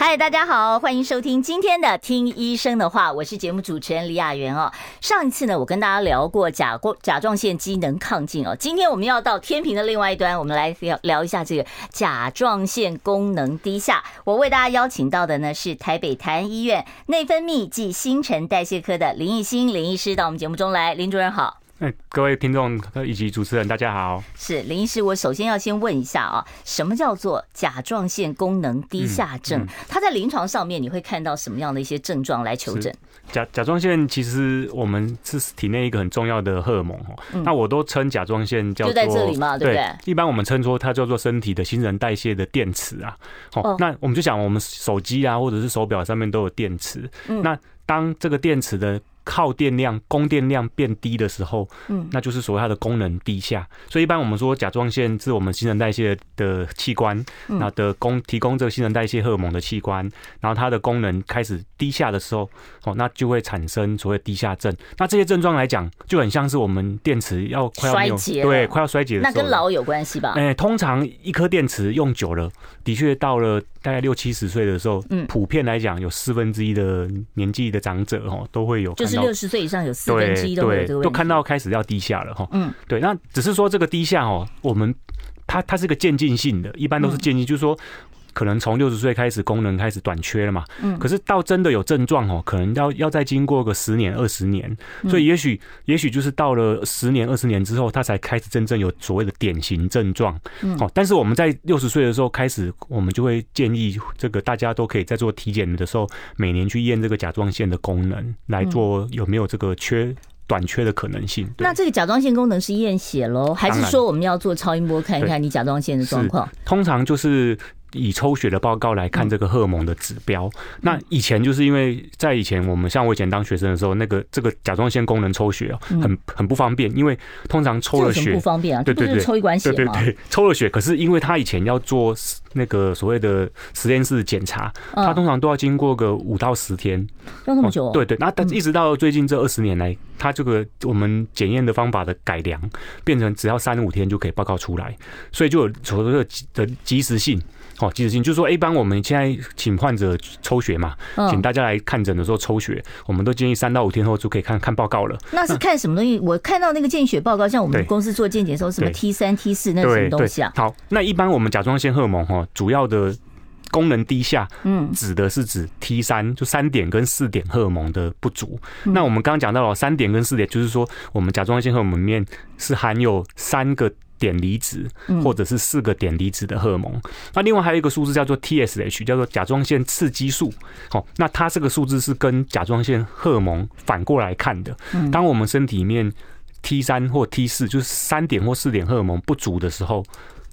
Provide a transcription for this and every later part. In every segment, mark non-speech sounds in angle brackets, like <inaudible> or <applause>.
嗨，大家好，欢迎收听今天的《听医生的话》，我是节目主持人李雅媛哦。上一次呢，我跟大家聊过甲过甲状腺机能亢进哦，今天我们要到天平的另外一端，我们来聊聊一下这个甲状腺功能低下。我为大家邀请到的呢是台北台安医院内分泌暨新陈代谢科的林奕欣林医师到我们节目中来，林主任好。哎，各位听众以及主持人，大家好。是林医师，我首先要先问一下啊，什么叫做甲状腺功能低下症？它在临床上面你会看到什么样的一些症状来求诊？甲甲状腺其实我们是体内一个很重要的荷尔蒙哦。那我都称甲状腺叫做就在这里嘛，对不对？一般我们称说它叫做身体的新陈代谢的电池啊。哦，那我们就想，我们手机啊，或者是手表上面都有电池。那当这个电池的耗电量、供电量变低的时候，嗯，那就是所谓它的功能低下。所以一般我们说甲状腺是我们新陈代谢的器官，那的供提供这个新陈代谢荷尔蒙的器官，然后它的功能开始低下的时候，哦，那就会产生所谓低下症。那这些症状来讲，就很像是我们电池要快要衰竭，对，快要衰竭的时候。那跟老有关系吧？哎，通常一颗电池用久了，的确到了大概六七十岁的时候，嗯，普遍来讲，有四分之一的年纪的长者哦，都会有看到。六十岁以上有四分之一都有这个问题，都看到开始要低下了哈。嗯，对，那只是说这个低下哦，我们它它是个渐进性的，一般都是渐进，就是说。可能从六十岁开始功能开始短缺了嘛，嗯，可是到真的有症状哦，可能要要再经过个十年二十年，所以也许也许就是到了十年二十年之后，他才开始真正有所谓的典型症状，嗯，哦，但是我们在六十岁的时候开始，我们就会建议这个大家都可以在做体检的时候，每年去验这个甲状腺的功能，来做有没有这个缺短缺的可能性。那这个甲状腺功能是验血喽，还是说我们要做超音波看一看你甲状腺的状况？通常就是。以抽血的报告来看这个荷尔蒙的指标，那以前就是因为在以前我们像我以前当学生的时候，那个这个甲状腺功能抽血哦，很很不方便，因为通常抽了血不方便啊，对对对，抽一管血对对对，<laughs> 抽了血，可是因为他以前要做那个所谓的实验室检查，他通常都要经过个五到十天，要那么久？对对，那但一直到最近这二十年来，他这个我们检验的方法的改良，变成只要三五天就可以报告出来，所以就有所谓的的及时性。哦，及时性就是说，一般我们现在请患者抽血嘛，请大家来看诊的时候抽血，我们都建议三到五天后就可以看看报告了。那是看什么东西？<laughs> 我看到那个健血报告，像我们公司做健检的时候，什么 T 三、T 四，那是什么东西啊？好，那一般我们甲状腺荷尔蒙哈，主要的功能低下，嗯，指的是指 T 三，就三点跟四点荷尔蒙的不足。那我们刚刚讲到了三点跟四点，就是说我们甲状腺荷尔蒙里面是含有三个。碘离子，或者是四个碘离子的荷尔蒙。那另外还有一个数字叫做 TSH，叫做甲状腺刺激素。好，那它这个数字是跟甲状腺荷尔蒙反过来看的。当我们身体里面 T 三或 T 四，就是三点或四点荷尔蒙不足的时候，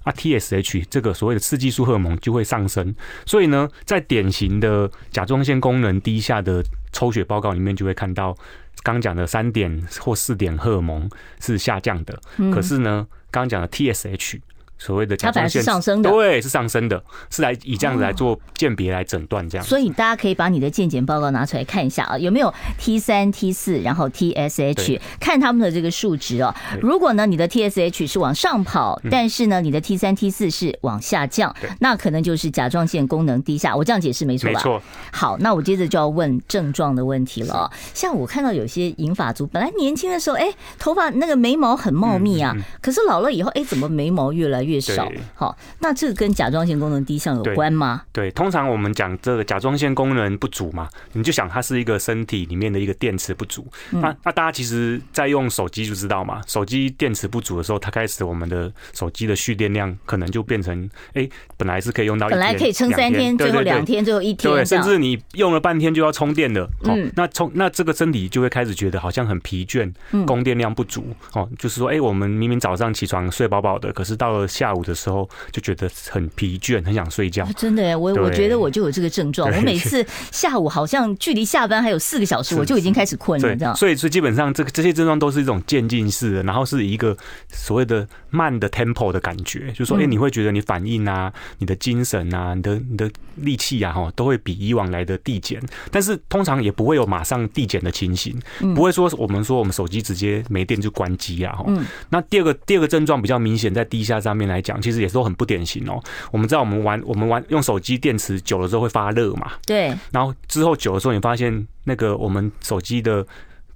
啊 TSH 这个所谓的刺激素荷尔蒙就会上升。所以呢，在典型的甲状腺功能低下的抽血报告里面，就会看到刚讲的三点或四点荷尔蒙是下降的。可是呢，刚讲的 TSH。所谓的甲状腺上升的，对，是上升的，是来以这样子来做鉴别来诊断这样。所以大家可以把你的健检报告拿出来看一下啊，有没有 T 三、T 四，然后 TSH，看他们的这个数值哦。如果呢你的 TSH 是往上跑，但是呢你的 T 三、T 四是往下降，那可能就是甲状腺功能低下。我这样解释没错吧？没错。好，那我接着就要问症状的问题了。像我看到有些银发族，本来年轻的时候，哎，头发那个眉毛很茂密啊，可是老了以后，哎，怎么眉毛越来越越少好，那这个跟甲状腺功能低下有关吗？对，对，通常我们讲这个甲状腺功能不足嘛，你就想它是一个身体里面的一个电池不足。嗯、那那大家其实，在用手机就知道嘛，手机电池不足的时候，它开始我们的手机的蓄电量可能就变成，哎、欸，本来是可以用到一天，本来可以撑三天，最后两天，最后一天，对，甚至你用了半天就要充电了。嗯，那充那这个身体就会开始觉得好像很疲倦，供电量不足。哦，就是说，哎，我们明明早上起床睡饱饱的，可是到了下午的时候就觉得很疲倦，很想睡觉。真的耶，我我觉得我就有这个症状。我每次 <laughs> 下午好像距离下班还有四个小时，我就已经开始困了，你知道。所以，所以基本上这个这些症状都是一种渐进式的，然后是一个所谓的慢的 tempo 的感觉，就是说，哎，你会觉得你反应啊，你的精神啊，你的你的力气啊，哈，都会比以往来的递减。但是通常也不会有马上递减的情形，不会说我们说我们手机直接没电就关机啊，哈。那第二个第二个症状比较明显，在低下上面来讲，其实也是都很不典型哦。我们知道我们玩我们玩用手机电池久了之后会发热嘛，对。然后之后久的时候，你发现那个我们手机的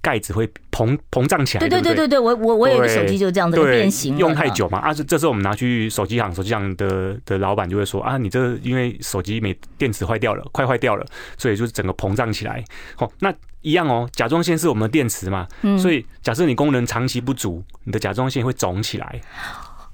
盖子会膨膨胀起来。对对对对对，我我我有一个手机就这样子变形，用太久嘛啊，这这时候我们拿去手机行，手机行的的老板就会说啊，你这因为手机没电池坏掉了，快坏掉了，所以就是整个膨胀起来。好，那一样哦，甲状腺是我们的电池嘛，嗯所以假设你功能长期不足，你的甲状腺会肿起来。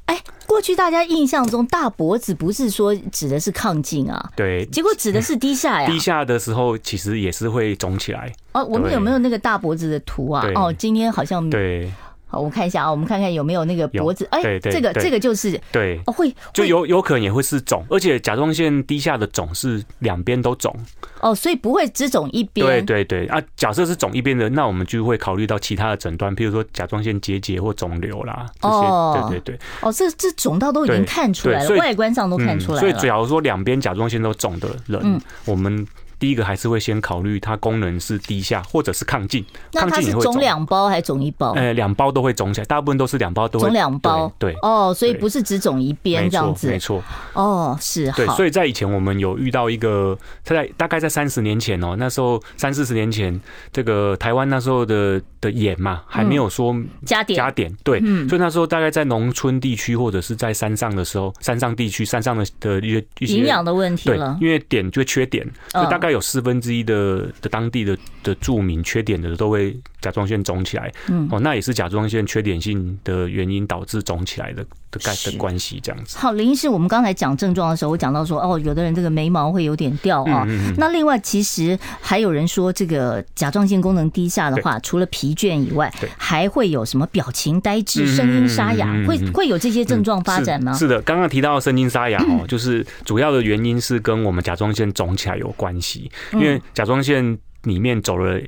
哎，过去大家印象中大脖子不是说指的是亢进啊？对，结果指的是低下呀。低下的时候其实也是会肿起来。哦，我们有没有那个大脖子的图啊？哦，今天好像对。好，我看一下啊，我们看看有没有那个脖子，哎，这个这个就是对，哦会就有有可能也会是肿，而且甲状腺低下的肿是两边都肿。哦，所以不会只肿一边。对对对啊，假设是肿一边的，那我们就会考虑到其他的诊断，譬如说甲状腺结节或肿瘤啦这些。哦，对对对。哦，这这肿到都已经看出来了，外观上都看出来了。所以，假如说两边甲状腺都肿的人，我们。第一个还是会先考虑它功能是低下或者是亢进，那它是肿两包还是肿一包？呃，两包都会肿起来，大部分都是两包都会肿两包。对哦，所以不是只肿一边这样子，没错。哦，是。对，所以在以前我们有遇到一个，他在大概在三十年前哦，那时候三四十年前，这个台湾那时候的的盐嘛，还没有说加点。加点，对，所以那时候大概在农村地区或者是在山上的时候，山上地区山上的的一些营养的问题了，因为碘就缺碘，所以大概有四分之一的的当地的的住民缺点的都会甲状腺肿起来，嗯，哦，那也是甲状腺缺点性的原因导致肿起来的的概的关系这样子。好，林医师，我们刚才讲症状的时候，我讲到说，哦，有的人这个眉毛会有点掉啊。那另外，其实还有人说，这个甲状腺功能低下的话，除了疲倦以外，还会有什么表情呆滞、声音沙哑，会会有这些症状发展吗？是的，刚刚提到声音沙哑哦，就是主要的原因是跟我们甲状腺肿起来有关系，因为甲状腺。里面走了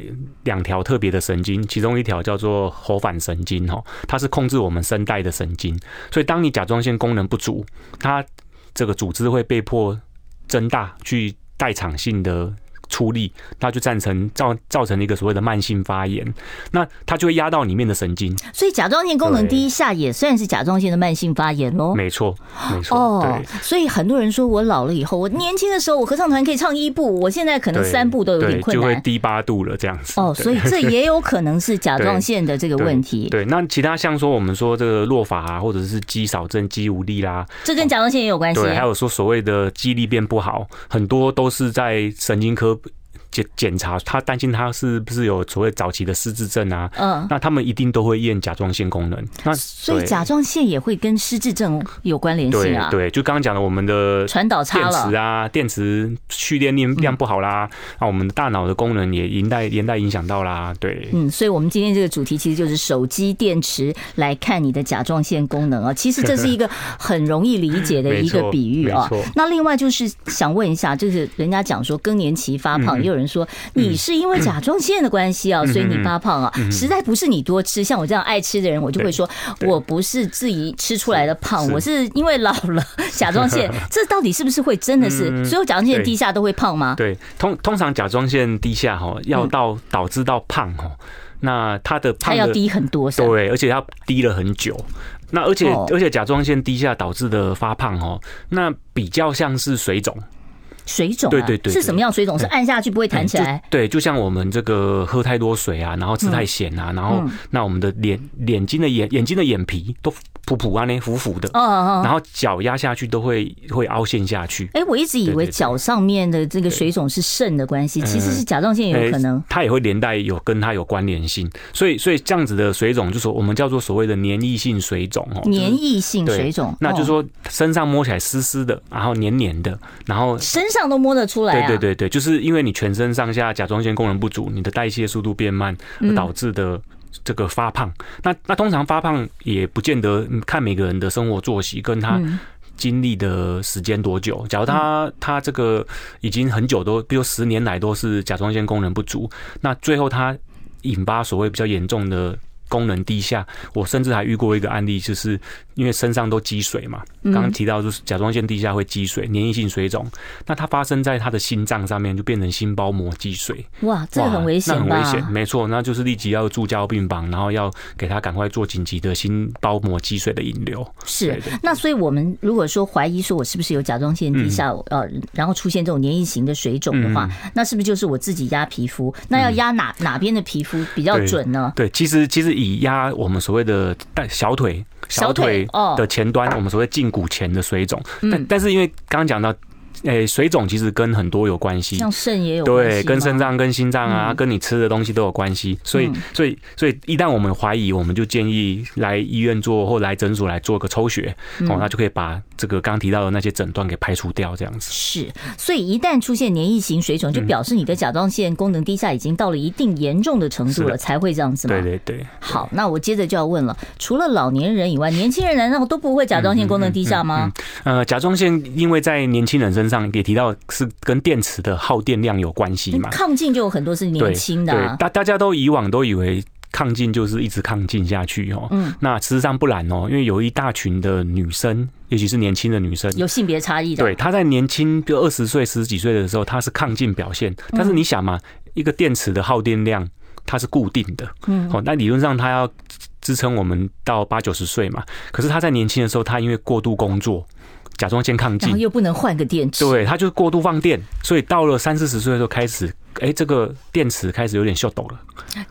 两条特别的神经，其中一条叫做喉返神经，哈，它是控制我们声带的神经。所以，当你甲状腺功能不足，它这个组织会被迫增大，去代偿性的。出力，它就造成造造成一个所谓的慢性发炎，那它就会压到里面的神经，所以甲状腺功能低下也算是甲状腺的慢性发炎喽。没错，没错。哦，所以很多人说我老了以后，我年轻的时候我合唱团可以唱一部，我现在可能三部都有点困难，就会低八度了这样子。哦，所以这也有可能是甲状腺的这个 <laughs> 问题。对，那其他像说我们说这个落法啊，或者是肌少症、肌无力啦，这跟甲状腺也有关系。对，还有说所谓的记忆力变不好，很多都是在神经科。检检查，他担心他是不是有所谓早期的失智症啊？嗯，那他们一定都会验甲状腺功能。那所以甲状腺也会跟失智症有关联性啊？对，就刚刚讲的我们的传导差了，电池啊，电池蓄电量量不好啦，那我们的大脑的功能也连带连带影响到啦。对，嗯，所以我们今天这个主题其实就是手机电池来看你的甲状腺功能啊。其实这是一个很容易理解的一个 <laughs> 比喻啊。那另外就是想问一下，就是人家讲说更年期发胖，也有人。说你是因为甲状腺的关系啊，所以你发胖啊，实在不是你多吃。像我这样爱吃的人，我就会说，我不是自己吃出来的胖，我是因为老了甲状腺。<laughs> 这到底是不是会真的是所有甲状腺低下都会胖吗？对，通通常甲状腺低下哈，要到导致到胖哈，那它的胖它要低很多，对，而且它低了很久。那而且而且甲状腺低下导致的发胖哦，那比较像是水肿。水肿、啊、对对对，是什么样水肿？是按下去不会弹起来？对，就像我们这个喝太多水啊，然后吃太咸啊，然后那我们的脸眼睛的眼眼睛的眼皮都。普普啊，那浮浮的，哦哦，然后脚压下去都会会凹陷下去。哎，我一直以为脚上面的这个水肿是肾的关系，其实是甲状腺也有可能。它也会连带有跟它有关联性，所以所以这样子的水肿，就是我们叫做所谓的黏液性水肿哦。黏液性水肿，那就是说身上摸起来湿湿的，然后黏黏的，然后身上都摸得出来。对对对对，就是因为你全身上下甲状腺功能不足，你的代谢速度变慢而导致的。这个发胖。那那通常发胖也不见得看每个人的生活作息跟他经历的时间多久。假如他他这个已经很久都，比如十年来都是甲状腺功能不足，那最后他引发所谓比较严重的。功能低下，我甚至还遇过一个案例，就是因为身上都积水嘛。刚刚提到就是甲状腺低下会积水，粘液性水肿。那它发生在他的心脏上面，就变成心包膜积水。哇，这个很危险，那很危险，没错，那就是立即要住加护病房，然后要给他赶快做紧急的心包膜积水的引流。是，那所以我们如果说怀疑说我是不是有甲状腺低下，呃，然后出现这种粘液型的水肿的话，那是不是就是我自己压皮肤？那要压哪哪边的皮肤比较准呢？对，其实其实。以压我们所谓的大小腿小腿的前端，我们所谓胫骨前的水肿，但但是因为刚刚讲到。诶，水肿其实跟很多有关系，像肾也有对，跟肾脏、跟心脏啊，跟你吃的东西都有关系。所以，所以，所以一旦我们怀疑，我们就建议来医院做或来诊所来做个抽血，哦，那就可以把这个刚提到的那些诊断给排除掉，这样子。是，所以一旦出现粘液型水肿，就表示你的甲状腺功能低下已经到了一定严重的程度了，才会这样子吗？对对对。好，那我接着就要问了，除了老年人以外，年轻人难道都不会甲状腺功能低下吗？呃，甲状腺因为在年轻人身上也提到是跟电池的耗电量有关系嘛？抗进就有很多是年轻的，啊，大大家都以往都以为抗进就是一直抗进下去哦。嗯，那事实上不然哦，因为有一大群的女生，尤其是年轻的女生，有性别差异的。对，她在年轻比如二十岁、十几岁的时候，她是抗进表现。但是你想嘛，一个电池的耗电量它是固定的，嗯，哦，那理论上它要支撑我们到八九十岁嘛。可是她在年轻的时候，她因为过度工作。甲状腺亢进，然后又不能换个电池，对，它就是过度放电，所以到了三四十岁的时候开始。哎、欸，这个电池开始有点秀抖了，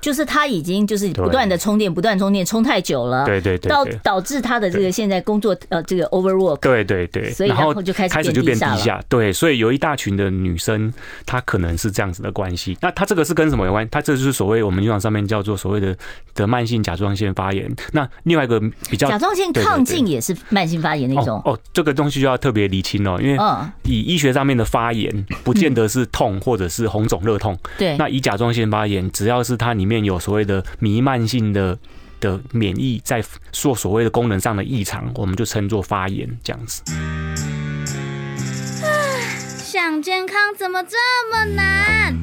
就是它已经就是不断的充电，不断充电，充太久了，对对对，导导致它的这个现在工作呃这个 overwork，对对对，所以然后就开始开始就变低下，对，所以有一大群的女生，她可能是这样子的关系。那她这个是跟什么有关？她这就是所谓我们临床上面叫做所谓的的慢性甲状腺发炎。那另外一个比较，甲状腺亢进也是慢性发炎的一种。哦，哦，这个东西就要特别厘清哦，因为以医学上面的发炎，不见得是痛或者是红肿 <laughs> 热痛，对，那。以甲状腺发炎，只要是它里面有所谓的弥漫性的的免疫在做所谓的功能上的异常，我们就称作发炎这样子。想健康怎么这么难？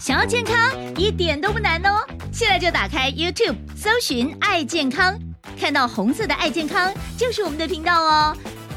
想要健康一点都不难哦！现在就打开 YouTube 搜寻“爱健康”，看到红色的“爱健康”就是我们的频道哦。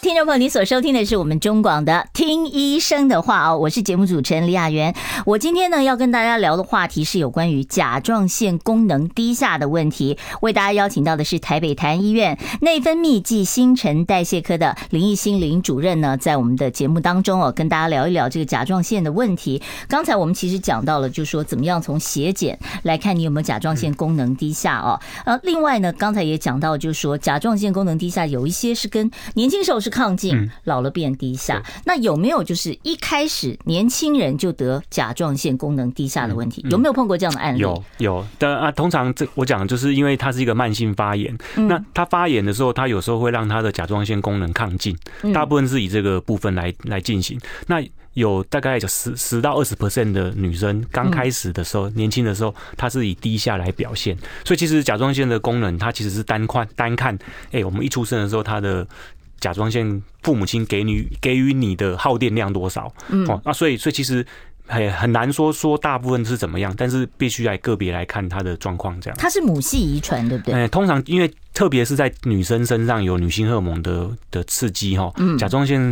听众朋友，你所收听的是我们中广的《听医生的话》哦，我是节目主持人李雅媛。我今天呢要跟大家聊的话题是有关于甲状腺功能低下的问题。为大家邀请到的是台北台医院内分泌暨新陈代谢科的林奕欣林主任呢，在我们的节目当中哦，跟大家聊一聊这个甲状腺的问题。刚才我们其实讲到了，就说怎么样从血检来看你有没有甲状腺功能低下哦。呃，另外呢，刚才也讲到，就是说甲状腺功能低下有一些是跟年轻时候是。亢进老了变低下，那有没有就是一开始年轻人就得甲状腺功能低下的问题？有没有碰过这样的案例？有有的啊，通常这我讲就是因为它是一个慢性发炎，那它发炎的时候，它有时候会让它的甲状腺功能亢进，大部分是以这个部分来来进行。那有大概有十十到二十 percent 的女生刚开始的时候，年轻的时候，她是以低下来表现。所以其实甲状腺的功能，它其实是单看单看，哎，我们一出生的时候，它的甲状腺父母亲给你给予你的耗电量多少？嗯，哦，那所以所以其实很很难说说大部分是怎么样，但是必须来个别来看他的状况这样。它是母系遗传，对不对？哎，通常因为。特别是在女生身上有女性荷尔蒙的的刺激哈，甲状腺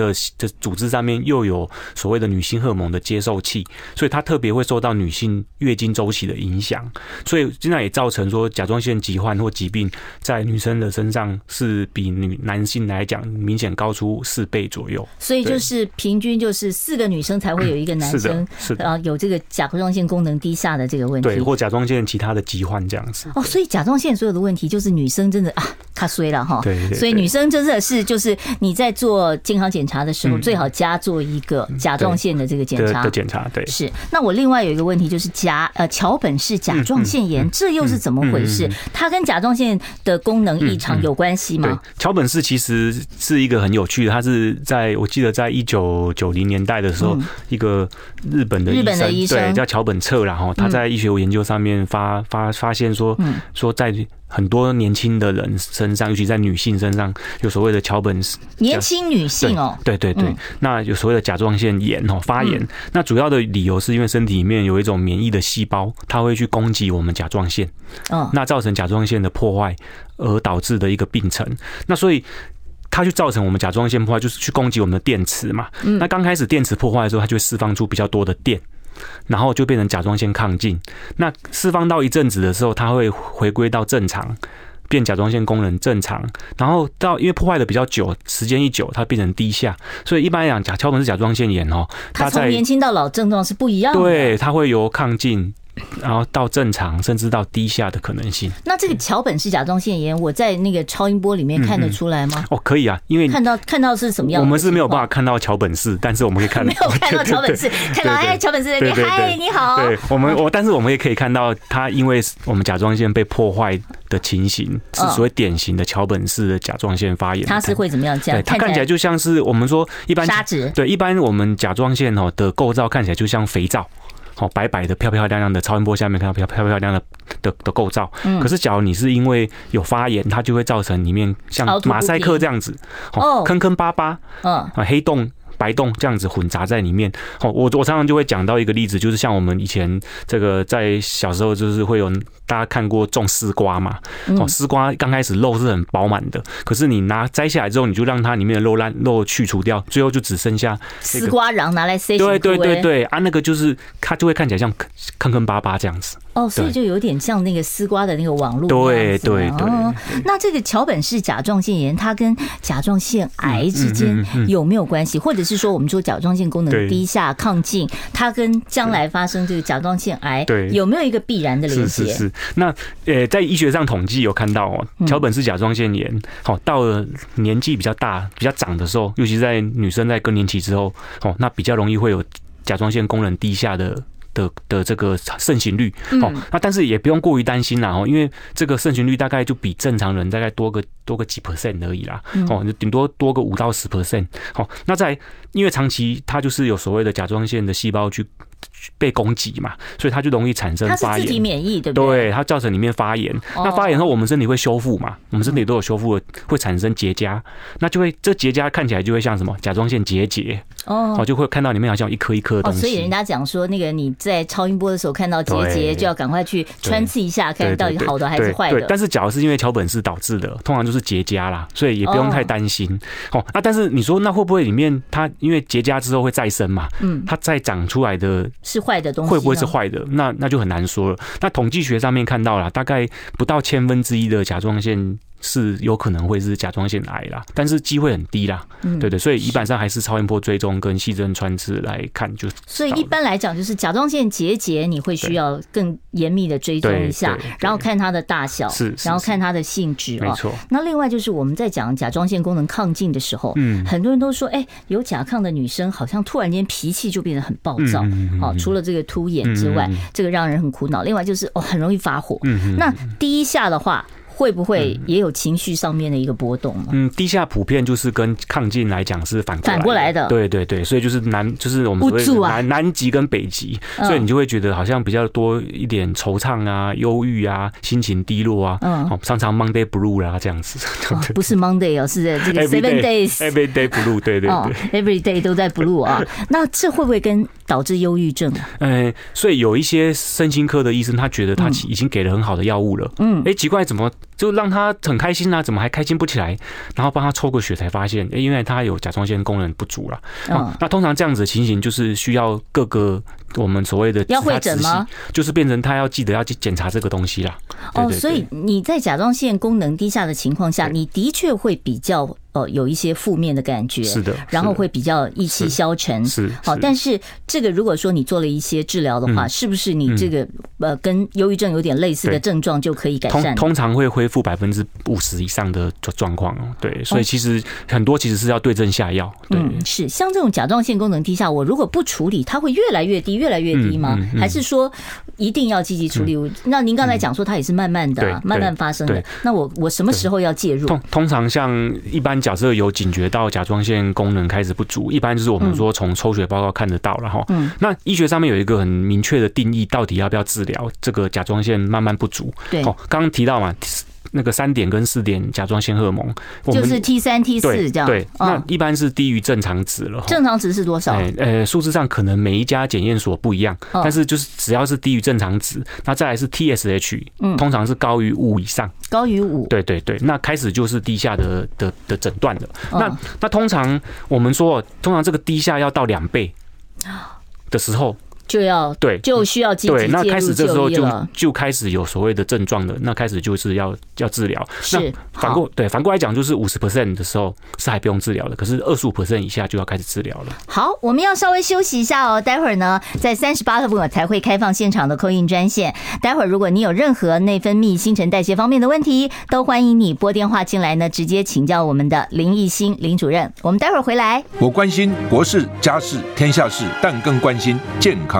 的的组织上面又有所谓的女性荷尔蒙的接受器，所以它特别会受到女性月经周期的影响，所以经常也造成说甲状腺疾患或疾病在女生的身上是比女男性来讲明显高出四倍左右。所以就是平均就是四个女生才会有一个男生是的啊有这个甲状腺功能低下的这个问题，对，或甲状腺其他的疾患这样子。哦，所以甲状腺所有的问题就是女。生真的啊，卡衰了哈。对对对。所以女生真的是就是你在做健康检查的时候，最好加做一个甲状腺的这个检查。的检查对。是。那我另外有一个问题就是甲呃桥本氏甲状腺炎，这又是怎么回事？它跟甲状腺的功能异常有关系吗？桥本氏其实是一个很有趣的，它是在我记得在一九九零年代的时候，一个日本的日本的医生对叫桥本彻，然后他在医学研究上面发发发现说，说在很多年轻的人身上，尤其在女性身上，有所谓的桥本氏年轻女性哦，对对对，那有所谓的甲状腺炎哦发炎，那主要的理由是因为身体里面有一种免疫的细胞，它会去攻击我们甲状腺，嗯，那造成甲状腺的破坏而导致的一个病程，那所以。它就造成我们甲状腺破坏，就是去攻击我们的电池嘛。那刚开始电池破坏的时候，它就会释放出比较多的电，然后就变成甲状腺亢进。那释放到一阵子的时候，它会回归到正常，变甲状腺功能正常。然后到因为破坏的比较久，时间一久，它变成低下。所以一般来讲，甲桥本氏甲状腺炎哦，它从年轻到老症状是不一样的。对，它会由亢进。然后到正常，甚至到低下的可能性。那这个桥本氏甲状腺炎，我在那个超音波里面看得出来吗？哦，可以啊，因为看到看到是什么样？我们是没有办法看到桥本氏，但是我们可以看到没有看到 <laughs> 桥本氏，看到哎，桥本氏那边，嗨，你好。对，我们我，但是我们也可以看到，他因为我们甲状腺被破坏的情形，是所谓典型的桥本氏的甲状腺发炎。它是会怎么样？这样它看起来就像是我们说一般砂质。对，一般我们甲状腺哦的构造看起来就像肥皂。哦，白白的、漂漂亮亮的，超音波下面看到漂漂漂亮的的的构造。可是，假如你是因为有发炎，它就会造成里面像马赛克这样子，哦，坑坑巴巴，嗯，啊，黑洞。白洞这样子混杂在里面，哦，我我常常就会讲到一个例子，就是像我们以前这个在小时候，就是会有大家看过种丝瓜嘛，哦，丝瓜刚开始肉是很饱满的，可是你拿摘下来之后，你就让它里面的肉烂肉去除掉，最后就只剩下丝瓜瓤拿来塞。对对对对啊，那个就是它就会看起来像坑坑巴巴这样子。哦，所以就有点像那个丝瓜的那个网络。对对对。那这个桥本氏甲状腺炎，它跟甲状腺癌之间有没有关系？或者是说，我们说甲状腺功能低下、亢进，它跟将来发生这个甲状腺癌，有没有一个必然的连接？是是是。那呃，在医学上统计有看到哦，桥本氏甲状腺炎，好，到了年纪比较大、比较长的时候，尤其在女生在更年期之后，哦，那比较容易会有甲状腺功能低下的。的的这个盛行率哦，那但是也不用过于担心啦哦，因为这个盛行率大概就比正常人大概多个多个几 percent 而已啦哦，就顶多多个五到十 percent 哦。那在因为长期它就是有所谓的甲状腺的细胞去被攻击嘛，所以它就容易产生发炎。它是自己免疫对不对？对，它造成里面发炎。那发炎后，我们身体会修复嘛？我们身体都有修复，会产生结痂，那就会这结痂看起来就会像什么？甲状腺结节哦，就会看到里面好像有一颗一颗的东西。所以人家讲说，那个你在超音波的时候看到结节，就要赶快去穿刺一下，看到底好的还是坏的。但是假如是因为桥本氏导致的，通常就是结痂啦，所以也不用太担心。哦，那但是你说那会不会里面它因为结痂之后会再生嘛？嗯，它再长出来的。是坏的东西，会不会是坏的？那那就很难说了。那统计学上面看到了，大概不到千分之一的甲状腺。是有可能会是甲状腺癌啦，但是机会很低啦。嗯，对对，所以一般上还是超音波追踪跟细针穿刺来看就。所以一般来讲，就是甲状腺结节，你会需要更严密的追踪一下，然后看它的大小，是，然后看它的性质。没错。那另外就是我们在讲甲状腺功能亢进的时候，嗯，很多人都说，哎，有甲亢的女生好像突然间脾气就变得很暴躁。好，除了这个凸眼之外，这个让人很苦恼。另外就是哦，很容易发火。嗯，那第一下的话。会不会也有情绪上面的一个波动呢？嗯，低下普遍就是跟亢进来讲是反。反过来的。对对对，所以就是南，就是我们所谓的南南极跟北极，所以你就会觉得好像比较多一点惆怅啊、忧郁啊、心情低落啊，嗯，常常 Monday Blue 啦这样子。<laughs> 不是 Monday 哦，是这个 <laughs> Seven Days，Every Day Blue，对对对，Every Day 都在 Blue 啊。<laughs> 那这会不会跟导致忧郁症？嗯，所以有一些身心科的医生，他觉得他已经给了很好的药物了。嗯，哎，奇怪，怎么？就让他很开心啊，怎么还开心不起来？然后帮他抽个血，才发现，哎，因为他有甲状腺功能不足了。嗯，那通常这样子的情形，就是需要各个我们所谓的要会诊吗？就是变成他要记得要去检查这个东西啦。哦，所以你在甲状腺功能低下的情况下，你的确会比较。呃，有一些负面的感觉，是的，然后会比较意气消沉，是好。但是这个如果说你做了一些治疗的话，是不是你这个呃跟忧郁症有点类似的症状就可以改善？通通常会恢复百分之五十以上的状况哦。对，所以其实很多其实是要对症下药。对，嗯，是像这种甲状腺功能低下，我如果不处理，它会越来越低，越来越低吗？还是说一定要积极处理？那您刚才讲说它也是慢慢的、慢慢发生的。那我我什么时候要介入？通通常像一般假设有警觉到甲状腺功能开始不足，一般就是我们说从抽血报告看得到了哈。嗯。那医学上面有一个很明确的定义，到底要不要治疗这个甲状腺慢慢不足？对。哦，刚刚提到嘛。那个三点跟四点甲状腺荷尔蒙，就是 T 三 T 四这样。对，那一般是低于正常值了。正常值是多少？呃，数字上可能每一家检验所不一样，但是就是只要是低于正常值，那再来是 TSH，嗯，通常是高于五以上。高于五。对对对，那开始就是低下的的的诊断了。那那通常我们说，通常这个低下要到两倍的时候。就要对，就需要积极那开始这时候就就开始有所谓的症状了，那开始就是要要治疗。是反过对反过来讲，就是五十 percent 的时候是还不用治疗的，可是二十五 percent 以下就要开始治疗了。好，我们要稍微休息一下哦，待会儿呢，在三十八分才会开放现场的 call in 专线。待会儿如果你有任何内分泌、新陈代谢方面的问题，都欢迎你拨电话进来呢，直接请教我们的林奕欣林主任。我们待会儿回来。我关心国事、家事、天下事，但更关心健康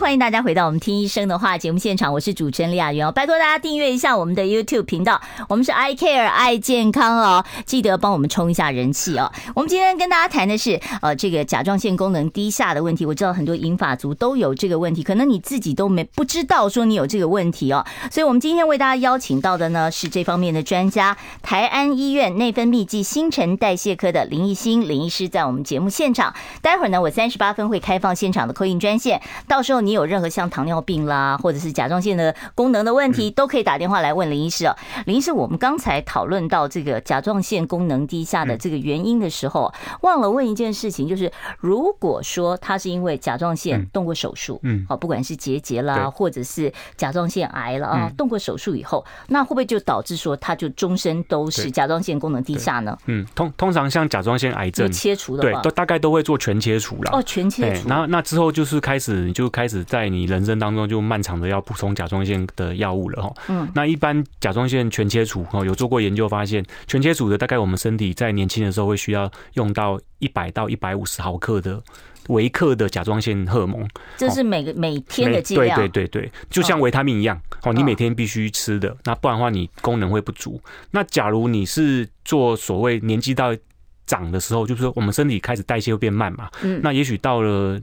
欢迎大家回到我们听医生的话节目现场，我是主持人李雅媛哦，拜托大家订阅一下我们的 YouTube 频道，我们是 I Care 爱健康哦，记得帮我们冲一下人气哦。我们今天跟大家谈的是呃这个甲状腺功能低下的问题，我知道很多银发族都有这个问题，可能你自己都没不知道说你有这个问题哦，所以我们今天为大家邀请到的呢是这方面的专家，台安医院内分泌暨新陈代谢科的林奕欣林医师在我们节目现场，待会儿呢我三十八分会开放现场的扣印专线，到时候你有。有任何像糖尿病啦，或者是甲状腺的功能的问题，都可以打电话来问林医师哦。林医师，我们刚才讨论到这个甲状腺功能低下的这个原因的时候，忘了问一件事情，就是如果说他是因为甲状腺动过手术，嗯，好，不管是结节啦，或者是甲状腺癌了啊，动过手术以后，那会不会就导致说他就终身都是甲状腺功能低下呢？嗯，通通常像甲状腺癌症切除的话，对，都大概都会做全切除了。哦，全切除。那那之后就是开始，就开始。在你人生当中就漫长的要补充甲状腺的药物了哈。嗯，那一般甲状腺全切除哦，有做过研究发现，全切除的大概我们身体在年轻的时候会需要用到一百到一百五十毫克的维克的甲状腺荷尔蒙。这是每个每天的剂量。对对对对，就像维他命一样哦，你每天必须吃的，那不然的话你功能会不足。那假如你是做所谓年纪到长的时候，就是说我们身体开始代谢会变慢嘛。嗯。那也许到了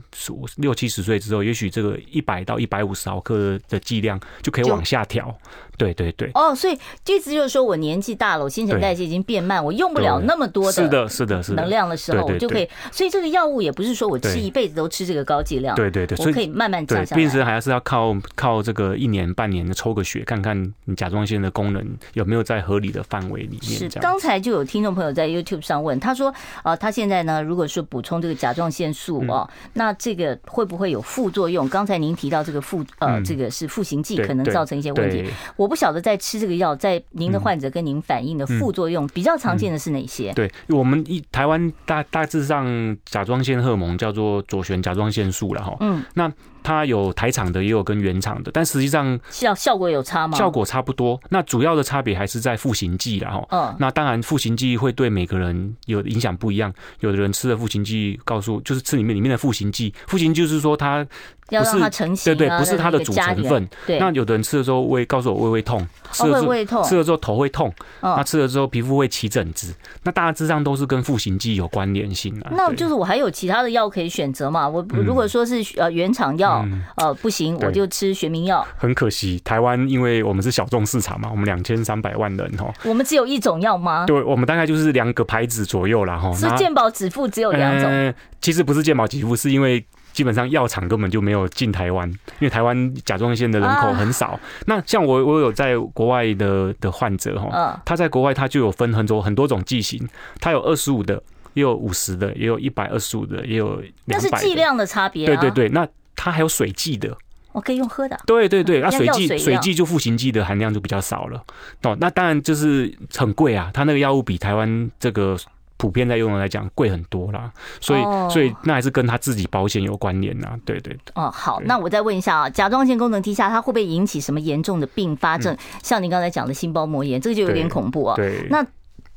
六七十岁之后，也许这个一百到一百五十毫克的剂量就可以往下调。对对对。哦，所以意思就是说我年纪大了，我新陈代谢已经变慢，我用不了那么多的。是的，是的，是。能量的时候，我就可以。所以这个药物也不是说我吃一辈子都吃这个高剂量。对对对。我可以慢慢降下来。平时还是要靠靠这个一年半年的抽个血，看看你甲状腺的功能有没有在合理的范围里面。是。刚才就有听众朋友在 YouTube 上问，他说，呃，他。现在呢，如果说补充这个甲状腺素哦，那这个会不会有副作用？刚才您提到这个副呃，这个是复形剂，可能造成一些问题。我不晓得在吃这个药，在您的患者跟您反映的副作用比较常见的是哪些？对我们一台湾大大致上甲状腺荷尔蒙叫做左旋甲状腺素了哈。嗯，那。它有台厂的，也有跟原厂的，但实际上效效果有差吗？效果差不多。那主要的差别还是在复形剂了哈。嗯。那当然，复形剂会对每个人有影响不一样。有的人吃了复形剂，告诉就是吃里面里面的复形剂，复形就是说它。要让它成型，对对，不是它的主成分。对，那有的人吃了之后胃，告诉我胃会痛，吃了之后吃了之后头会痛，那吃了之后皮肤会起疹子，那大致上都是跟复形剂有关联性的。那就是我还有其他的药可以选择嘛？我如果说是呃原厂药呃不行，我就吃学名药。很可惜，台湾因为我们是小众市场嘛，我们两千三百万人哈，我们只有一种药吗？对，我们大概就是两个牌子左右啦哈。是健保指付只有两种？其实不是健保给付，是因为。基本上药厂根本就没有进台湾，因为台湾甲状腺的人口很少。啊、那像我，我有在国外的的患者哈，他在国外他就有分很多很多种剂型，他有二十五的，也有五十的，也有一百二十五的，也有那是。剂量的差别、啊。对对对，那它还有水剂的。我可以用喝的。对对对，那、啊、水剂水水剂就赋形剂的含量就比较少了。哦，那当然就是很贵啊，它那个药物比台湾这个普遍在用的来讲贵很多啦。所以、哦、所以那还是跟他自己保险有关联呐。对对对。哦，好，那我再问一下啊，甲状腺功能低下，它会不会引起什么严重的并发症？嗯、像您刚才讲的心包膜炎，这个就有点恐怖啊。对。那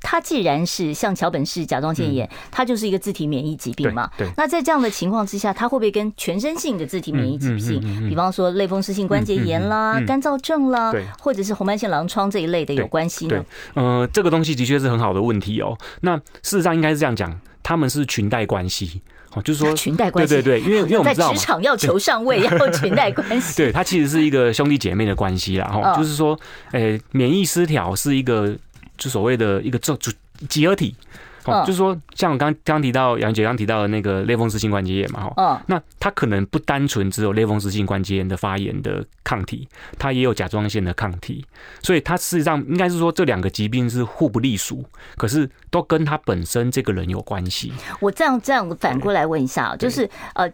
它既然是像桥本氏甲状腺炎，它就是一个自体免疫疾病嘛。对。那在这样的情况之下，它会不会跟全身性的自体免疫疾病，比方说类风湿性关节炎啦、干燥症啦，或者是红斑性狼疮这一类的有关系呢？呃，这个东西的确是很好的问题哦。那事实上应该是这样讲，他们是裙带关系哦，就是说裙带关系。对对对，因为因为我们知道在职场要求上位要裙带关系。对，它其实是一个兄弟姐妹的关系啦。哈，就是说，诶，免疫失调是一个就所谓的一个这就。集合体，哦，就是说，像我刚刚提到杨姐刚提到的那个类风湿性关节炎嘛，哈，那它可能不单纯只有类风湿性关节炎的发炎的抗体，它也有甲状腺的抗体，所以它事实上应该是说这两个疾病是互不隶属，可是都跟他本身这个人有关系。我这样这样反过来问一下，就是呃，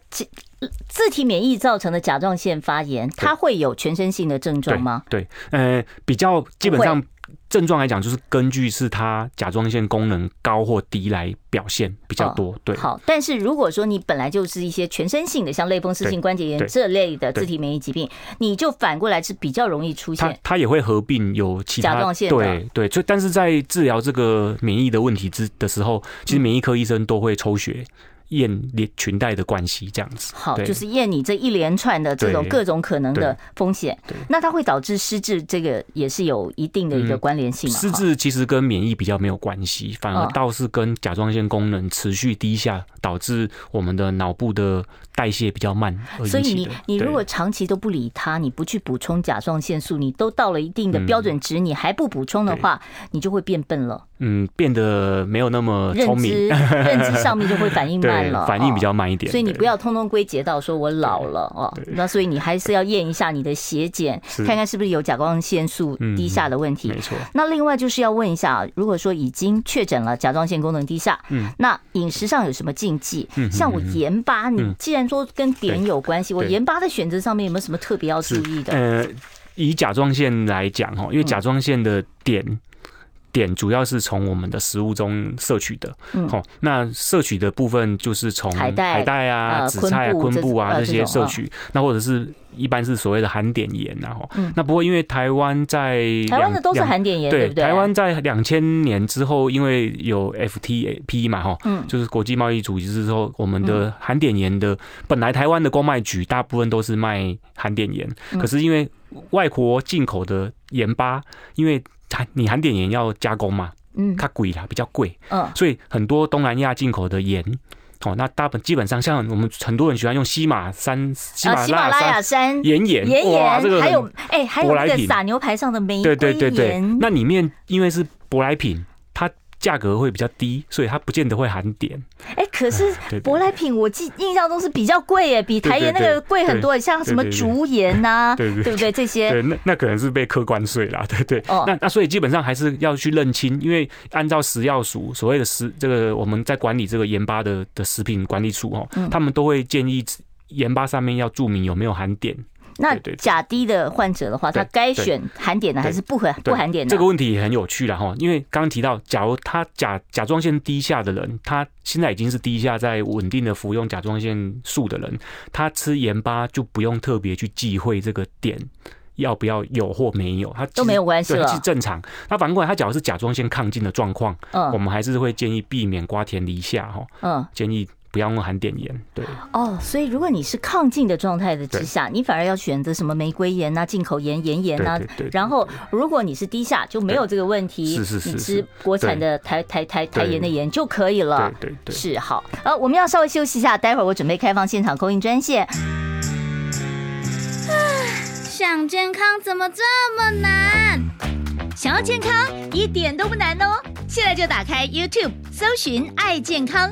自体免疫造成的甲状腺发炎，它会有全身性的症状吗？对，呃，比较基本上。症状来讲，就是根据是它甲状腺功能高或低来表现比较多。对，好。但是如果说你本来就是一些全身性的，像类风湿性关节炎这类的自体免疫疾病，你就反过来是比较容易出现。它也会合并有其他甲状腺。对对，就但是在治疗这个免疫的问题之的时候，其实免疫科医生都会抽血。验连裙带的关系这样子，好，就是验你这一连串的这种各种可能的风险，那它会导致失智，这个也是有一定的一个关联性嘛？失智其实跟免疫比较没有关系，反而倒是跟甲状腺功能持续低下，导致我们的脑部的代谢比较慢。所以你你如果长期都不理它，你不去补充甲状腺素，你都到了一定的标准值，你还不补充的话，你就会变笨了。嗯，变得没有那么聪明，认知 <laughs> 上面就会反应慢了，反应比较慢一点。所以你不要通通归结到说我老了哦。那所以你还是要验一下你的血检，看看是不是有甲状腺素低下的问题。没错。那另外就是要问一下，如果说已经确诊了甲状腺功能低下，嗯，那饮食上有什么禁忌？像我盐巴，你既然说跟碘有关系，我盐巴的选择上面有没有什么特别要注意的？呃，以甲状腺来讲哈，因为甲状腺的碘。碘主要是从我们的食物中摄取的，好，那摄取的部分就是从海带啊、紫菜啊、昆布啊这些摄取，那或者是一般是所谓的含碘盐，然后，那不过因为台湾在台湾的都是含碘盐，对不对？台湾在两千年之后，因为有 FTP 嘛，哈，就是国际贸易组织之后，我们的含碘盐的本来台湾的公卖局大部分都是卖含碘盐，可是因为外国进口的盐巴，因为含你含碘盐要加工嘛，嗯，它贵啦，比较贵，嗯，所以很多东南亚进口的盐，哦，那大本基本上像我们很多人喜欢用西马山、喜马拉雅山。盐盐，盐盐，这个还有哎，还有那个撒牛排上的玫瑰盐，对对。对对，那里面因为是舶来品，它。价格会比较低，所以它不见得会含碘。哎，可是 <laughs> 舶来品我记印象中是比较贵耶，比台盐那个贵很多。像什么竹盐 <laughs> 呐，对不对？这些对，那那可能是被课关税啦，<laughs> 对对。哦，那那所以基本上还是要去认清，因为按照食药署所谓的食这个我们在管理这个盐巴的的食品管理处哦，他们都会建议盐巴上面要注明有没有含碘。那甲低的患者的话，他该选含碘的还是不含不含碘的？这个问题也很有趣了哈，因为刚刚提到，假如他甲甲状腺低下的人，他现在已经是低下在稳定的服用甲状腺素的人，他吃盐巴就不用特别去忌讳这个碘要不要有或没有，他都没有关系了，是正常。那反过来，他假如是甲状腺亢进的状况，嗯，我们还是会建议避免瓜田李下哈，嗯，建议。不要用含碘盐，对哦，所以如果你是抗进的状态的之下，你反而要选择什么玫瑰盐啊、进口盐、盐盐啊。然后如果你是低下，就没有这个问题，是是是，你吃国产的台台台台盐的盐就可以了。对对对，是好。呃，我们要稍微休息一下，待会儿我准备开放现场 call in 专线。想健康怎么这么难？想要健康一点都不难哦，现在就打开 YouTube 搜寻爱健康。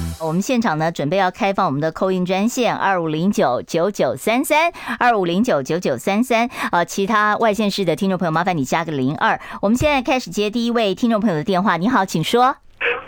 我们现场呢，准备要开放我们的扣音专线二五零九九九三三二五零九九九三三。啊，其他外县市的听众朋友，麻烦你加个零二。我们现在开始接第一位听众朋友的电话。你好，请说。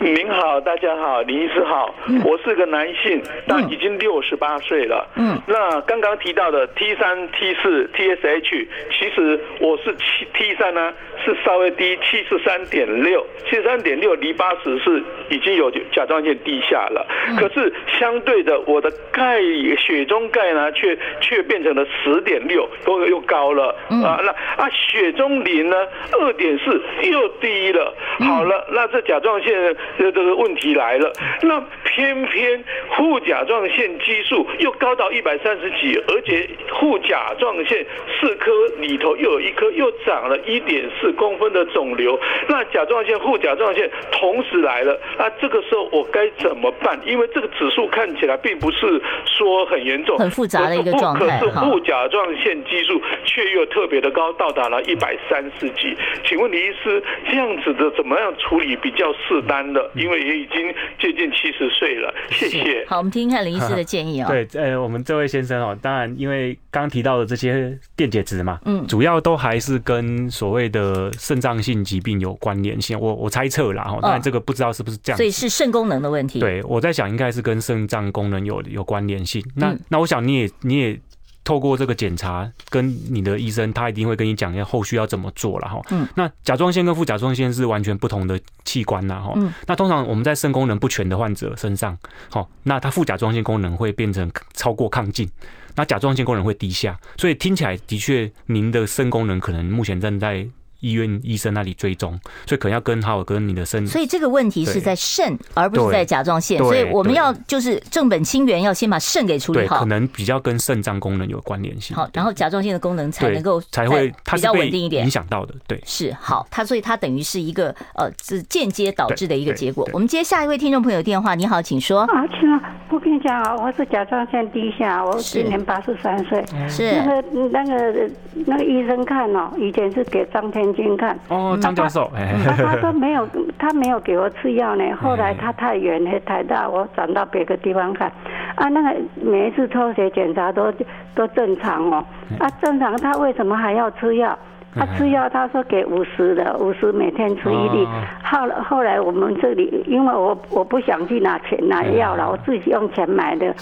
您好，大家好，林医师好，嗯、我是个男性，但已经六十八岁了。嗯，那刚刚提到的 T 三、T 四、TSH，其实我是 T 三呢，是稍微低，七十三点六，七十三点六离八十是已经有甲状腺低下了。嗯、可是相对的，我的钙血中钙呢，却却变成了十点六，又又高了。嗯、啊，那啊血中磷呢，二点四又低了。好了，那这甲状腺。这这个问题来了，那偏偏副甲状腺激素又高到一百三十几，而且副甲状腺四颗里头又有一颗又长了一点四公分的肿瘤，那甲状腺、副甲状腺同时来了，那这个时候我该怎么办？因为这个指数看起来并不是说很严重，很复杂的一个状态。可是副甲状腺激素却又特别的高，到达了一百三十几。请问李医师，这样子的怎么样处理比较适当的？因为也已经接近七十岁了，谢谢。好，我们听听看林医师的建议啊、哦。<laughs> 对，呃，我们这位先生哦，当然，因为刚提到的这些电解质嘛，嗯，主要都还是跟所谓的肾脏性疾病有关联性。我我猜测啦，哈，当然这个不知道是不是这样、哦。所以是肾功能的问题。对，我在想应该是跟肾脏功能有有关联性。那、嗯、那我想你也你也。透过这个检查，跟你的医生，他一定会跟你讲要后续要怎么做了哈。嗯。那甲状腺跟副甲状腺是完全不同的器官呐哈。嗯。那通常我们在肾功能不全的患者身上，好，那他副甲状腺功能会变成超过亢进，那甲状腺功能会低下，所以听起来的确，您的肾功能可能目前正在。医院医生那里追踪，所以可能要跟好好跟你的肾。所以这个问题是在肾，而不是在甲状腺。所以我们要就是正本清源，要先把肾给处理好。可能比较跟肾脏功能有关联性。好，然后甲状腺的功能才能够才会比较稳定一点。影响到的，对，是好。它所以它等于是一个呃，是间接导致的一个结果。我们接下一位听众朋友电话，你好，请说。啊，请啊，我跟你讲啊，我是甲状腺低下，我今年八十三岁。是那个那个那个医生看哦，以前是给张天军看。哦。张教授，他他说没有，<laughs> 他没有给我吃药呢。后来他太远，太大，我转到别个地方看。啊，那个每一次抽血检查都都正常哦。啊，正常，他为什么还要吃药？他吃药，他说给五十的，五十每天吃一粒。后来后来我们这里，因为我我不想去拿钱拿药了，我自己用钱买的。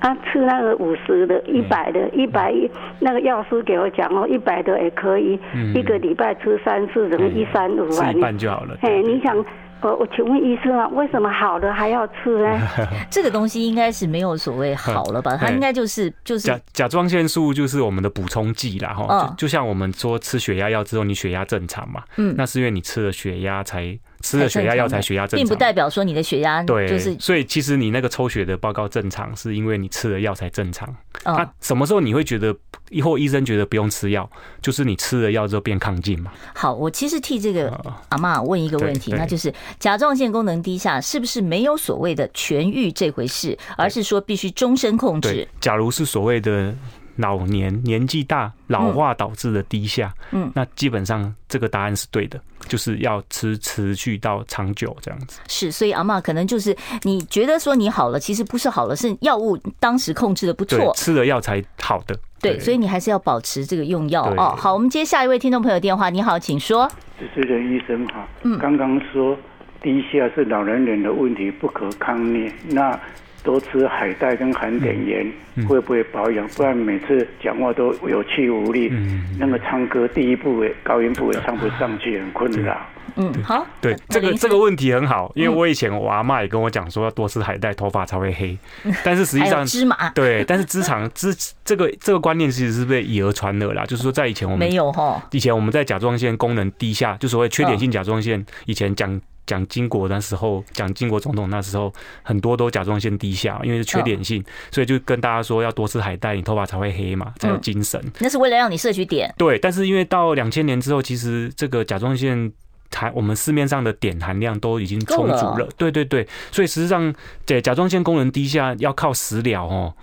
啊，吃那个五十的，一百的，一百一那个药师给我讲哦，一百的也可以，一个礼拜吃三次，等于一三五啊。一半就好了。嘿，你想？我我请问医生啊，为什么好的还要吃呢？<laughs> 这个东西应该是没有所谓好了吧？它应该就是就是甲甲状腺素就是我们的补充剂啦哈。就就像我们说吃血压药之后你血压正常嘛，嗯，那是因为你吃了血压才。吃了血压药才血压正常，并不代表说你的血压对，就是。所以其实你那个抽血的报告正常，是因为你吃了药才正常。那什么时候你会觉得，以后医生觉得不用吃药，就是你吃了药之后变抗进嘛？好，我其实替这个阿妈问一个问题，那就是甲状腺功能低下是不是没有所谓的痊愈这回事，而是说必须终身控制？假如是所谓的。老年年纪大老化导致的低下，嗯，那基本上这个答案是对的，就是要持持续到长久这样子。是，所以阿妈可能就是你觉得说你好了，其实不是好了，是药物当时控制的不错，吃了药才好的。对，所以你还是要保持这个用药哦。好，我们接下一位听众朋友电话，你好，请说。主持人医生哈，嗯，刚刚说低下是老年人的问题，不可抗力，那。多吃海带跟含碘盐，会不会保养？不然每次讲话都有气无力，那么唱歌第一部位高音部位唱不上去，很困扰。嗯，好，对这个这个问题很好，因为我以前我阿妈也跟我讲说要多吃海带，头发才会黑。但是实际上 <laughs> 芝麻对，但是芝长芝这个这个观念其实是被以讹传讹啦，就是说在以前我们没有哈，以前我们在甲状腺功能低下，就所谓缺点性甲状腺，以前讲。蒋经国那时候，蒋经国总统那时候，很多都甲状腺低下，因为是缺碘性，所以就跟大家说要多吃海带，你头发才会黑嘛，才有精神。那是为了让你摄取碘。对，但是因为到两千年之后，其实这个甲状腺含我们市面上的碘含量都已经充足了。对对对，所以实际上，对甲状腺功能低下要靠食疗哦。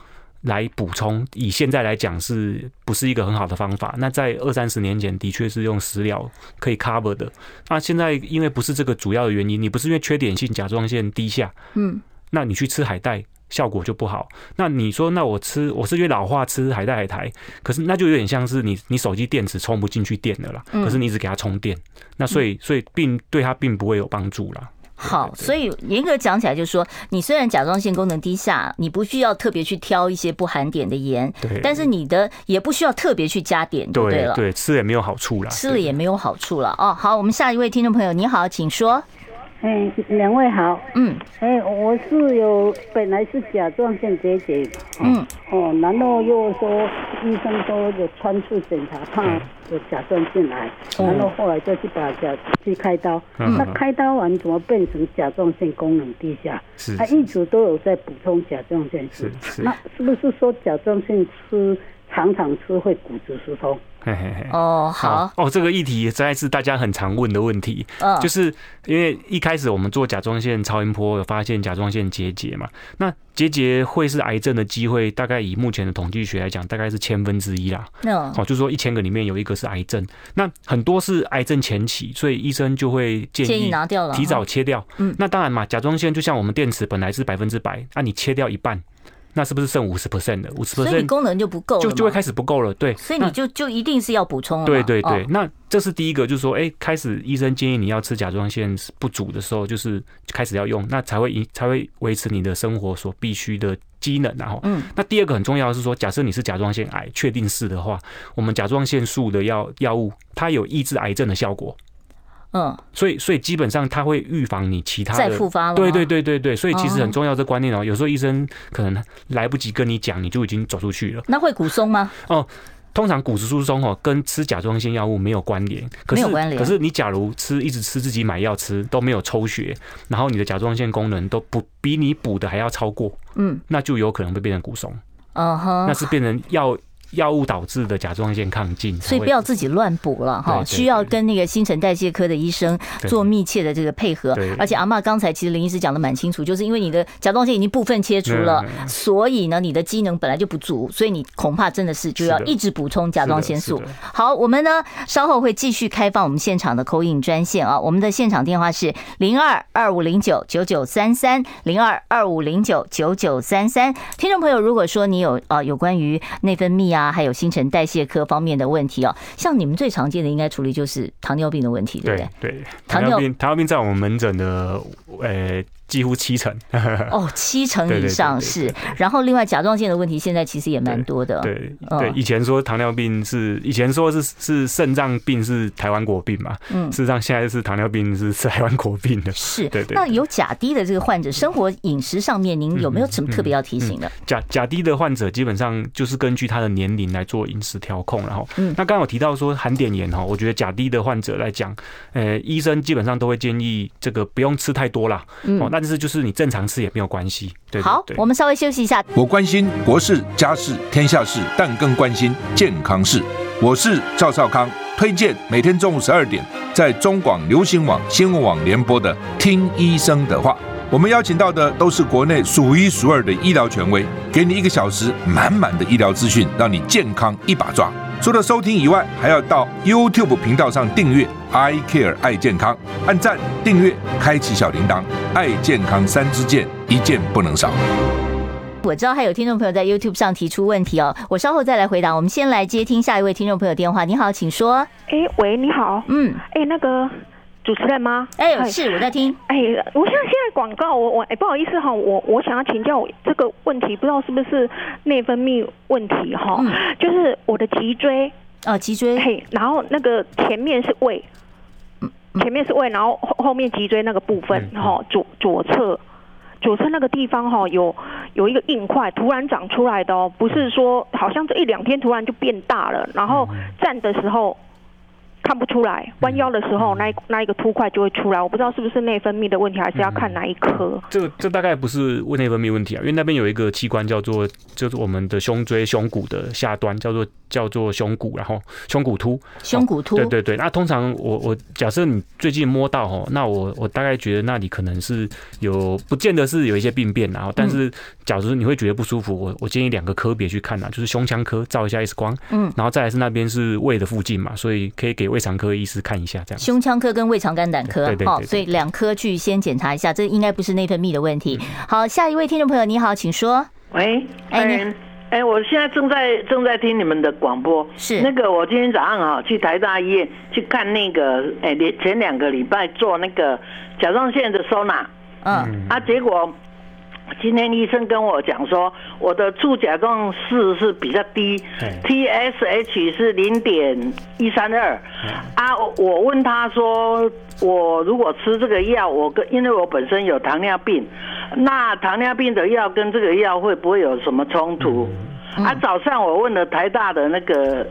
来补充，以现在来讲是不是一个很好的方法？那在二三十年前的确是用食疗可以 cover 的。那现在因为不是这个主要的原因，你不是因为缺点性甲状腺低下，嗯，那你去吃海带效果就不好。那你说，那我吃我是因为老化吃海带海苔，可是那就有点像是你你手机电池充不进去电的啦，可是你一直给它充电，那所以所以并对它并不会有帮助啦。好，所以严格讲起来，就是说，你虽然甲状腺功能低下，你不需要特别去挑一些不含碘的盐，对，但是你的也不需要特别去加碘，对对了，对，吃了也没有好处了，吃了也没有好处了哦。好，我们下一位听众朋友，你好，请说。哎，两位好。嗯。哎，我是有本来是甲状腺结节。嗯。哦，然后又说医生说有穿刺检查，怕有甲状腺癌，然后后来就去把甲去开刀。嗯。那开刀完怎么变成甲状腺功能低下？是。他一直都有在补充甲状腺素。是是。那是不是说甲状腺吃常常吃会骨质疏松？嘿嘿嘿哦，好哦，这个议题实在是大家很常问的问题。嗯，就是因为一开始我们做甲状腺超音波，有发现甲状腺结节嘛。那结节会是癌症的机会，大概以目前的统计学来讲，大概是千分之一啦。嗯，哦，就是说一千个里面有一个是癌症。那很多是癌症前期，所以医生就会建议拿掉了，提早切掉。嗯，那当然嘛，甲状腺就像我们电池本来是百分之百，那你切掉一半。那是不是剩五十 percent 的？五十 percent，功能就不够，就就会开始不够了。对，所以你就就一定是要补充了。对对对，那这是第一个，就是说，哎，开始医生建议你要吃甲状腺不足的时候，就是开始要用，那才会才会维持你的生活所必须的机能。然后，嗯，那第二个很重要的是说，假设你是甲状腺癌，确定是的话，我们甲状腺素的药药物，它有抑制癌症的效果。嗯，所以所以基本上它会预防你其他的再复发了。对对对对对，所以其实很重要这观念哦。有时候医生可能来不及跟你讲，你就已经走出去了。那会骨松吗？哦，通常骨质疏松哦跟吃甲状腺药物没有关联，没有关联。可是你假如吃一直吃自己买药吃都没有抽血，然后你的甲状腺功能都不比你补的还要超过，嗯，那就有可能会变成骨松。嗯哼，那是变成药。药物导致的甲状腺亢进，所以不要自己乱补了哈，需要跟那个新陈代谢科的医生做密切的这个配合。而且阿妈刚才其实林医师讲的蛮清楚，就是因为你的甲状腺已经部分切除了，所以呢，你的机能本来就不足，所以你恐怕真的是就要一直补充甲状腺素。好，我们呢稍后会继续开放我们现场的 call in 专线啊，我们的现场电话是零二二五零九九九三三零二二五零九九九三三。听众朋友，如果说你有啊有关于内分泌啊。啊，还有新陈代谢科方面的问题哦，像你们最常见的应该处理就是糖尿病的问题，对不对？对，糖尿病，糖尿病在我们门诊的呃。几乎七成哦，七成以上是。然后另外甲状腺的问题，现在其实也蛮多的。对对，以前说糖尿病是，以前说是是肾脏病是台湾国病嘛。嗯，事实上现在是糖尿病是台湾国病的。是，对对。那有甲低的这个患者，生活饮食上面，您有没有什么特别要提醒的？甲甲低的患者基本上就是根据他的年龄来做饮食调控，然后，嗯，那刚刚有提到说含碘盐哈，我觉得甲低的患者来讲，呃，医生基本上都会建议这个不用吃太多啦。嗯，那。但是就是你正常吃也没有关系。对，好，我们稍微休息一下。我关心国事、家事、天下事，但更关心健康事。我是赵少康，推荐每天中午十二点在中广流行网、新闻网联播的《听医生的话》。我们邀请到的都是国内数一数二的医疗权威，给你一个小时满满的医疗资讯，让你健康一把抓。除了收听以外，还要到 YouTube 频道上订阅 I Care 爱健康，按赞、订阅、开启小铃铛，爱健康三支箭，一件不能少。我知道还有听众朋友在 YouTube 上提出问题哦，我稍后再来回答。我们先来接听下一位听众朋友电话。你好，请说。哎，喂，你好。嗯，哎，那个。主持人吗？哎、欸，是我在听。哎，我现在现在广告，我我哎，不好意思哈，我我想要请教这个问题，不知道是不是内分泌问题哈？嗯、就是我的脊椎啊，脊椎嘿，然后那个前面是胃，前面是胃，然后后后面脊椎那个部分哈，左左侧左侧那个地方哈，有有一个硬块突然长出来的哦，不是说好像这一两天突然就变大了，然后站的时候。看不出来，弯腰的时候那一那一个凸块就会出来，我不知道是不是内分泌的问题，还是要看哪一颗。这这大概不是内分泌问题啊，因为那边有一个器官叫做就是我们的胸椎胸骨的下端，叫做叫做胸骨，然后胸骨突，胸骨突，对对对。那通常我我假设你最近摸到哦，那我我大概觉得那里可能是有，不见得是有一些病变，然后但是假如你会觉得不舒服，我我建议两个科别去看啊，就是胸腔科照一下 X 光，嗯，然后再来是那边是胃的附近嘛，所以可以给胃。胃肠科医师看一下，这样。胸腔科跟胃肠肝胆科，好，所以两科去先检查一下，这应该不是内分泌的问题。好，下一位听众朋友，你好，请说。喂，哎，你，哎，我现在正在正在听你们的广播，是那个我今天早上啊去台大医院去看那个，哎，连前两个礼拜做那个甲状腺的收纳，嗯，啊，结果。今天医生跟我讲说，我的促甲状腺是比较低，TSH 是零点一三二。啊，我问他说，我如果吃这个药，我跟因为我本身有糖尿病，那糖尿病的药跟这个药会不会有什么冲突？啊，早上我问了台大的那个。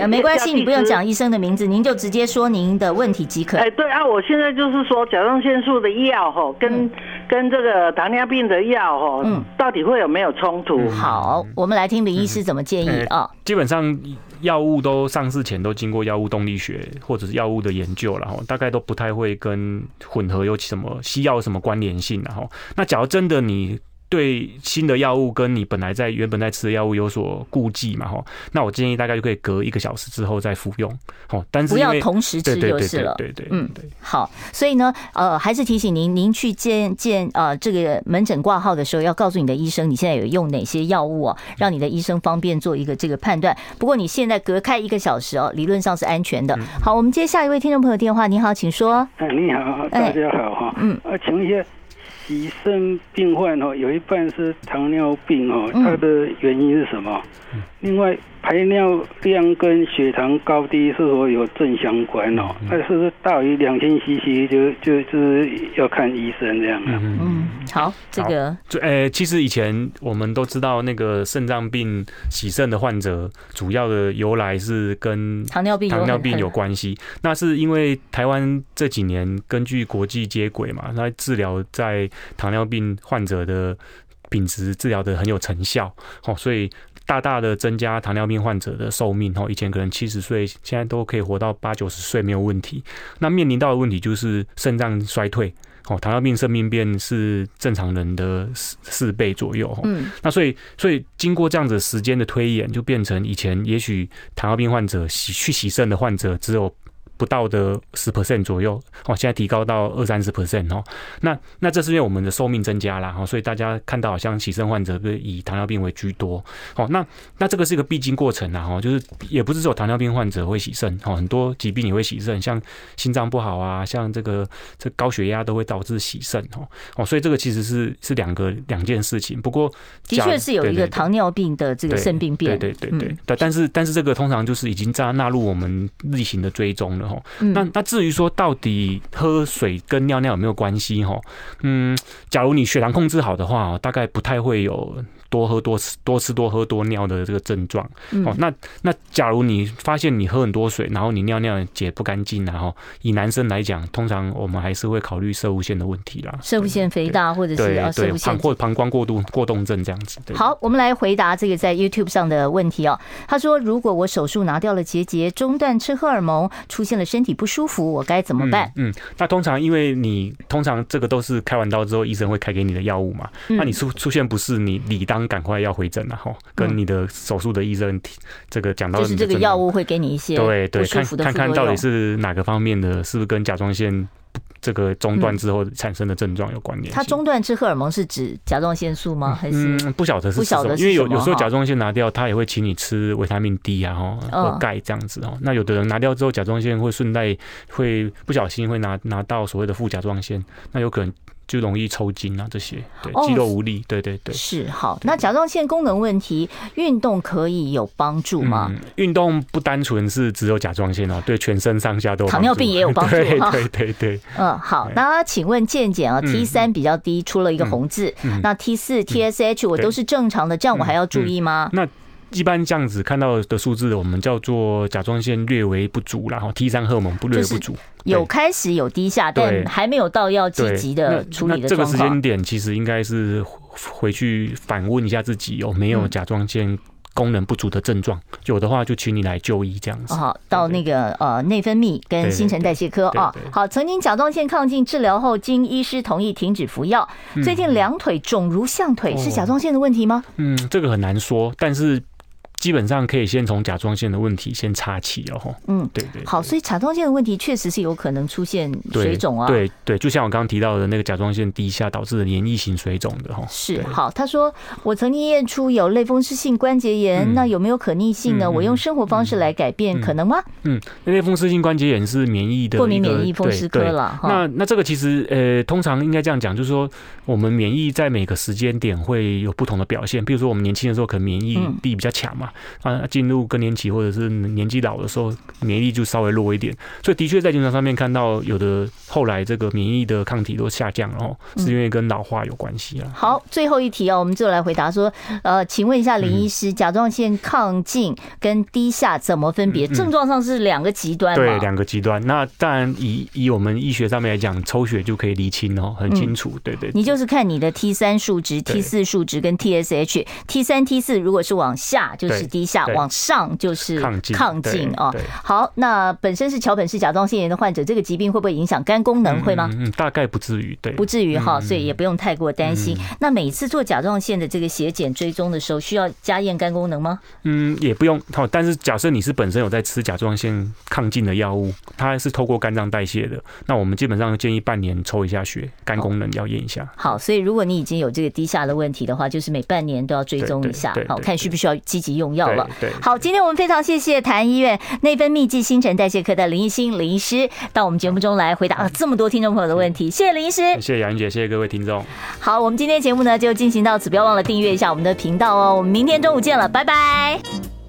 呃，没关系，你不用讲医生的名字，您就直接说您的问题即可。哎，对啊，我现在就是说甲状腺素的药哈，跟跟这个糖尿病的药哈，嗯，到底会有没有冲突？好，我们来听林医师怎么建议啊。基本上药物都上市前都经过药物动力学或者是药物的研究，了哈大概都不太会跟混合有什么西药有什么关联性，然后那假如真的你。对新的药物跟你本来在原本在吃的药物有所顾忌嘛，哈，那我建议大概就可以隔一个小时之后再服用，好，但是不要同时吃就是了，对对，嗯，对，好，所以呢，呃，还是提醒您，您去见见呃这个门诊挂号的时候，要告诉你的医生你现在有用哪些药物哦，让你的医生方便做一个这个判断。不过你现在隔开一个小时哦，理论上是安全的。好，我们接下一位听众朋友电话，你好，请说。哎，你好，大家好哈，嗯，啊，请问一下。洗肾病患哦，有一半是糖尿病哦，它的原因是什么？另外，排尿量跟血糖高低是否有正相关哦？但是说大于两千 CC 就就就是要看医生这样啊？嗯，好，这个，就呃，其实以前我们都知道，那个肾脏病洗肾的患者，主要的由来是跟糖尿病糖尿病有关系。那是因为台湾这几年根据国际接轨嘛，那治疗在糖尿病患者的品质治疗的很有成效，哦，所以。大大的增加糖尿病患者的寿命哦，以前可能七十岁，现在都可以活到八九十岁没有问题。那面临到的问题就是肾脏衰退哦，糖尿病肾病变是正常人的四四倍左右。嗯，那所以所以经过这样子时间的推演，就变成以前也许糖尿病患者洗去洗肾的患者只有。不到的十 percent 左右哦，现在提高到二三十 percent 哦。那那这是因为我们的寿命增加了哈，所以大家看到好像洗肾患者是以糖尿病为居多。哦，那那这个是一个必经过程啊哈，就是也不是只有糖尿病患者会洗肾哦，很多疾病也会洗肾，像心脏不好啊，像这个这高血压都会导致洗肾哦哦，所以这个其实是是两个两件事情。不过的确是有一个糖尿病的这个肾病变，对对对对对。但是但是这个通常就是已经在纳入我们例行的追踪了。那那至于说到底喝水跟尿尿有没有关系哈？嗯，假如你血糖控制好的话，大概不太会有。多喝多吃多吃多喝多尿的这个症状，哦，那那假如你发现你喝很多水，然后你尿尿解不干净，然后以男生来讲，通常我们还是会考虑射物腺的问题啦，射物腺肥大或者是对对膀或膀胱过度过动症这样子。好，我们来回答这个在 YouTube 上的问题哦。他说，如果我手术拿掉了结节，中断吃荷尔蒙，出现了身体不舒服，我该怎么办？嗯，嗯，那通常因为你通常这个都是开完刀之后医生会开给你的药物嘛，那你出出现不适，你理当。赶快要回诊了哈，跟你的手术的医生这个讲到，就是这个药物会给你一些对对，看看看到底是哪个方面的，是不是跟甲状腺这个中断之后产生的症状有关联？它中断吃荷尔蒙是指甲状腺素吗？还是不晓得是不晓得，因为有有时候甲状腺拿掉，他也会请你吃维他命 D 啊，哈，或钙这样子哦。那有的人拿掉之后，甲状腺会顺带会不小心会拿拿到所谓的副甲状腺，那有可能。就容易抽筋啊，这些对肌肉无力，哦、对对对，是好。那甲状腺功能问题，运动可以有帮助吗？运、嗯、动不单纯是只有甲状腺哦，对全身上下都有。糖尿病也有帮助，<laughs> 对对对对。嗯，好。那请问健检啊，T 三比较低，出了一个红字。嗯嗯、那 T 四、TSH 我都是正常的，这样我还要注意吗？那一般这样子看到的数字，我们叫做甲状腺略微不足，然后 T 三荷尔蒙不略微不足，有开始有低下，但还没有到要积极的处理的。这个时间点其实应该是回去反问一下自己有没有甲状腺。功能不足的症状，有的话就请你来就医这样子。好，到那个呃内分泌跟新陈代谢科啊。好，曾经甲状腺亢进治疗后，经医师同意停止服药。最近两腿肿如象腿，是甲状腺的问题吗？嗯，这个很难说，但是。基本上可以先从甲状腺的问题先插起哦。嗯，对对。好，所以甲状腺的问题确实是有可能出现水肿啊。对对，就像我刚刚提到的那个甲状腺低下导致的黏液型水肿的哈。是。好，他说我曾经验出有类风湿性关节炎，那有没有可逆性呢？我用生活方式来改变，可能吗？嗯，类风湿性关节炎是免疫的过敏免疫风湿科了。那那这个其实呃，通常应该这样讲，就是说我们免疫在每个时间点会有不同的表现。比如说我们年轻的时候可能免疫力比较强嘛，啊进。入更年期或者是年纪老的时候，免疫力就稍微弱一点，所以的确在临床上面看到有的后来这个免疫的抗体都下降了，哦，是因为跟老化有关系啊。好，最后一题啊，我们就来回答说，呃，请问一下林医师，甲状腺亢进跟低下怎么分别？症状上是两个极端，对，两个极端。那当然以以我们医学上面来讲，抽血就可以厘清哦，很清楚。对对，你就是看你的 T 三数值、T 四数值跟 TSH，T 三 T 四如果是往下就是低下，往上就是亢进亢进哦。好，那本身是桥本氏甲状腺炎的患者，这个疾病会不会影响肝功能？会吗？嗯，大概不至于，对，不至于哈，所以也不用太过担心。那每次做甲状腺的这个血检追踪的时候，需要加验肝功能吗？嗯，也不用。好，但是假设你是本身有在吃甲状腺亢进的药物，它是透过肝脏代谢的，那我们基本上建议半年抽一下血，肝功能要验一下。好，所以如果你已经有这个低下的问题的话，就是每半年都要追踪一下，好，看需不需要积极用药了。对，好，今天我们非常谢谢台安医院内分泌暨新陈代谢科的林医欣林医师到我们节目中来回答了这么多听众朋友的问题，谢谢林医师，谢谢杨云姐，谢谢各位听众。好，我们今天节目呢就进行到此，不要忘了订阅一下我们的频道哦。我们明天中午见了，拜拜。